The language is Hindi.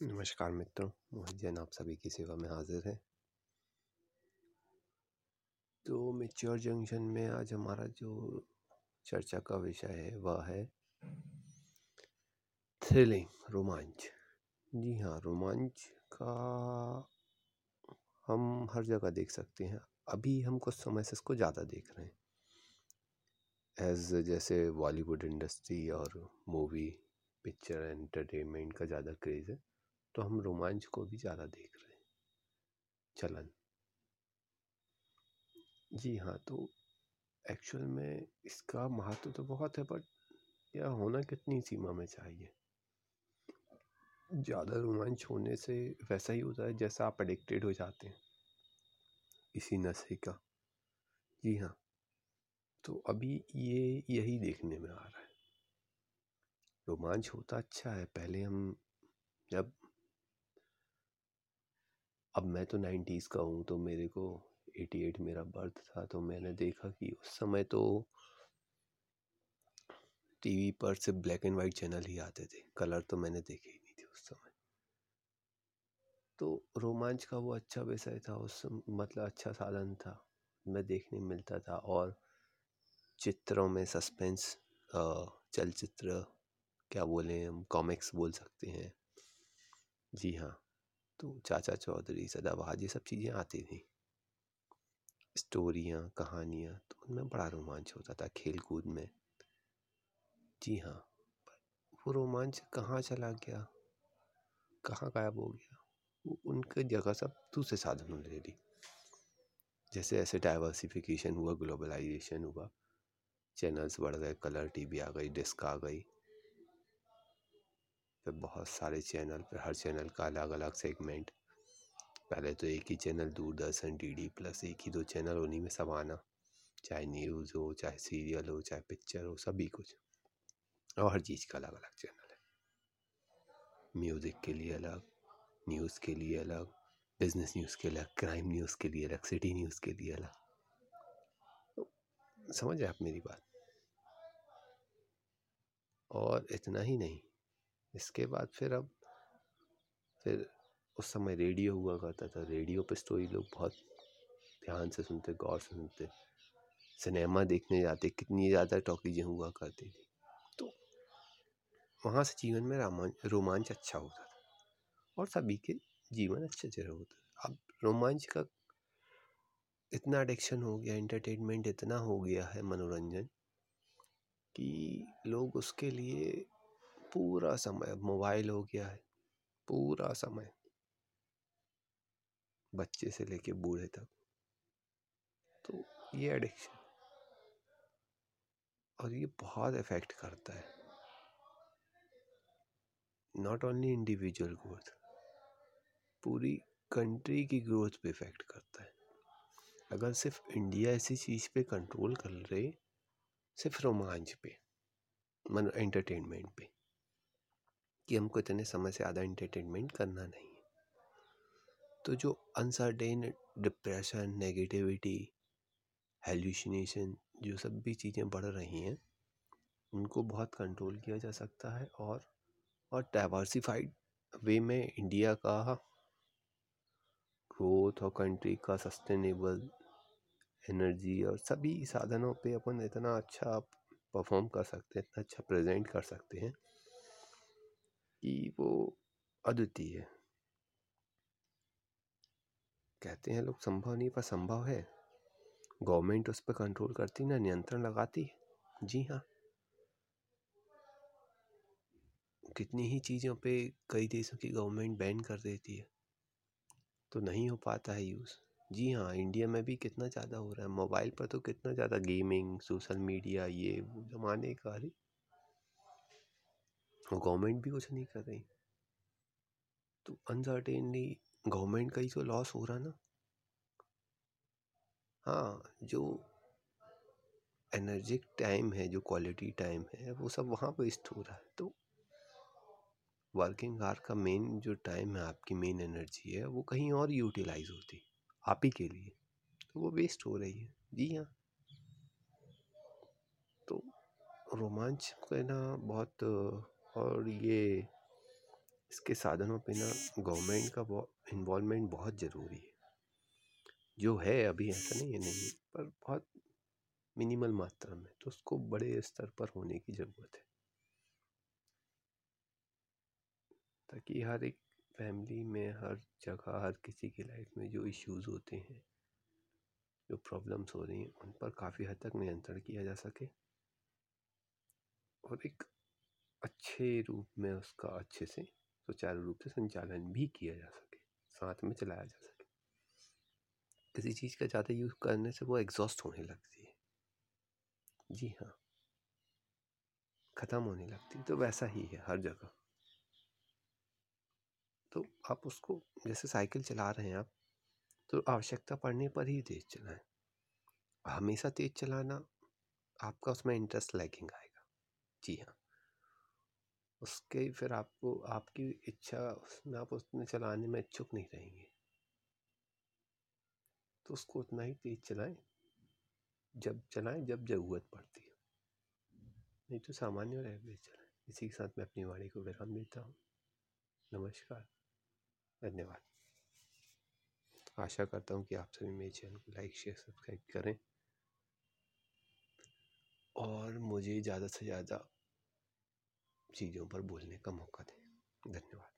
नमस्कार मित्रों मोहित जैन आप सभी की सेवा में हाजिर है। तो मेच्योर जंक्शन में आज हमारा जो चर्चा का विषय है, वह है थ्रिलिंग रोमांच। जी हाँ रोमांच का हम हर जगह देख सकते हैं। अभी हम कुछ समय से इसको ज़्यादा देख रहे हैं। एज जैसे बॉलीवुड इंडस्ट्री और मूवी पिक्चर एंटरटेनमेंट का ज़्यादा क्रेज़ है। तो हम रोमांच को भी ज़्यादा देख रहे हैं। चलन। जी हाँ तो एक्चुअल में इसका महत्व तो बहुत है, बट यह होना कितनी सीमा में चाहिए? ज़्यादा रोमांच होने से वैसा ही होता है जैसा आप एडिक्टेड हो जाते हैं। इसी नशे का। जी हाँ। तो अभी ये यही देखने में आ रहा है। रोमांच होता अच्छा है, पहले हम जब अब मैं तो नाइन्टीज़ का हूँ तो मेरे को एटी एट मेरा बर्थ था तो मैंने देखा कि उस समय तो टीवी पर सिर्फ़ ब्लैक एंड वाइट चैनल ही आते थे, कलर तो मैंने देखे ही नहीं थे उस समय। तो रोमांच का वो अच्छा विषय था, उस मतलब अच्छा साधन था, मैं देखने मिलता था और चित्रों में सस्पेंस चलचित्र, क्या बोले हम, कॉमिक्स बोल सकते हैं। जी हाँ। तो चाचा चौधरी, सदाबहार, ये सब चीज़ें आती थी। स्टोरियाँ, कहानियाँ तो उनमें बड़ा रोमांच होता था खेल कूद में। जी हाँ वो रोमांच कहाँ चला गया? कहाँ गायब हो गया? वो उनके जगह सब दूसरे साधनों ने ले ली। जैसे ऐसे डाइवर्सिफिकेशन हुआ ग्लोबलाइजेशन हुआ चैनल्स बढ़ गए कलर टीवी आ गई डिस्क आ गई। पे बहुत सारे चैनल पर हर चैनल का अलग अलग सेगमेंट पहले तो एक ही चैनल, दूरदर्शन डी प्लस, एक ही दो चैनल, उन्हीं में सब आना। चाहे न्यूज़ हो, चाहे सीरियल हो, चाहे पिक्चर हो, सभी कुछ। और हर चीज़ का अलग अलग चैनल है। म्यूज़िक के लिए अलग न्यूज़ के लिए अलग बिज़नेस न्यूज़ के अलग क्राइम न्यूज़ के लिए अलग सिटी न्यूज़ के लिए अलग। समझ आप मेरी बात? और इतना ही नहीं। इसके बाद फिर अब, फिर उस समय रेडियो हुआ करता था। रेडियो पे स्टोरी लोग बहुत ध्यान से सुनते, गौर से सुनते। सिनेमा देखने जाते, कितनी ज़्यादा टॉकीजें हुआ करती थी। तो वहाँ से जीवन में रामांच रोमांच अच्छा होता था और सभी के जीवन अच्छे से होता था। अब रोमांच का इतना एडिक्शन हो गया एंटरटेनमेंट इतना हो गया है मनोरंजन कि लोग उसके लिए पूरा समय अब मोबाइल हो गया है, पूरा समय। बच्चे से लेके बूढ़े तक। तो ये एडिक्शन और ये बहुत इफ़ेक्ट करता है। नॉट ओनली इंडिविजुअल ग्रोथ पूरी कंट्री की ग्रोथ पे इफ़ेक्ट करता है। अगर सिर्फ़ इंडिया ऐसी चीज़ पे कंट्रोल कर रहे सिर्फ़ रोमांच पे, मन एंटरटेनमेंट पे। कि हमको इतने समय से ज़्यादा इंटरटेनमेंट करना नहीं है। तो जो अनसर्टेन डिप्रेशन नेगेटिविटी हेल्यूशनेशन जो सब भी चीज़ें बढ़ रही हैं, उनको बहुत कंट्रोल किया जा सकता है और और डाइवर्सिफाइड वे में इंडिया का ग्रोथ और कंट्री का सस्टेनेबल एनर्जी और सभी साधनों पे अपन इतना अच्छा परफॉर्म कर सकते हैं, इतना अच्छा प्रेजेंट कर सकते हैं। कि वो अद्वितीय है। कहते हैं, लोग, संभव नहीं, पर संभव है। गवर्नमेंट उस पर कंट्रोल करती ना नियंत्रण लगाती है? जी हाँ। कितनी ही चीज़ों पे कई देशों की गवर्नमेंट बैन कर देती है तो नहीं हो पाता है यूज़। जी हाँ इंडिया में भी कितना ज़्यादा हो रहा है, मोबाइल पर तो कितना ज़्यादा गेमिंग, सोशल मीडिया, ये वो ज़माने का, अरे! और गवर्नमेंट भी कुछ नहीं कर रही। तो अनसर्टेनली गवर्नमेंट का ही तो लॉस हो रहा ना। हाँ जो एनर्जिक टाइम है, जो क्वालिटी टाइम है, वो सब वहाँ वेस्ट हो रहा है। तो वर्किंग आवर का मेन जो टाइम है, आपकी मेन एनर्जी है, वो कहीं और यूटिलाइज होती, आप ही के लिए। तो वो वेस्ट हो रही है। जी हाँ। तो रोमांच कहना बहुत और ये इसके साधनों पे ना गवर्नमेंट का इन्वॉल्वमेंट बहुत ज़रूरी है। जो है अभी ऐसा नहीं है, नहीं, पर बहुत मिनिमल मात्रा में तो उसको बड़े स्तर पर होने की ज़रूरत है। ताकि हर एक फैमिली में, हर जगह, हर किसी की लाइफ में जो इश्यूज़ होते हैं, जो प्रॉब्लम्स हो रही हैं, उन पर काफ़ी हद तक नियंत्रण किया जा सके। और एक अच्छे रूप में उसका अच्छे से सुचारू रूप से संचालन भी किया जा सके, साथ में चलाया जा सके। किसी चीज़ का ज़्यादा यूज़ करने से वो एग्जॉस्ट होने लगती है। जी हाँ। ख़त्म होने लगती है तो वैसा ही है हर जगह। तो आप उसको, जैसे साइकिल चला रहे हैं आप तो आवश्यकता पड़ने पर ही तेज़ चलाएँ। हमेशा तेज़ चलाना आपका उसमें इंटरेस्ट लैगिंग आएगा। जी हाँ। उसके फिर आपको, आपकी इच्छा उसमें आप उसमें चलाने में इच्छुक नहीं रहेंगे। तो उसको उतना ही तेज़ चलाएँ। जब चलाएँ, जब ज़रूरत पड़ती है। नहीं तो सामान्य और एवरेज चलाएँ। इसी के साथ मैं अपनी वाणी को विराम देता हूँ। नमस्कार। धन्यवाद। आशा करता हूँ कि आप सभी मेरे चैनल को लाइक शेयर सब्सक्राइब करें। और मुझे ज़्यादा से ज़्यादा चीज़ों पर बोलने का मौका दें। धन्यवाद।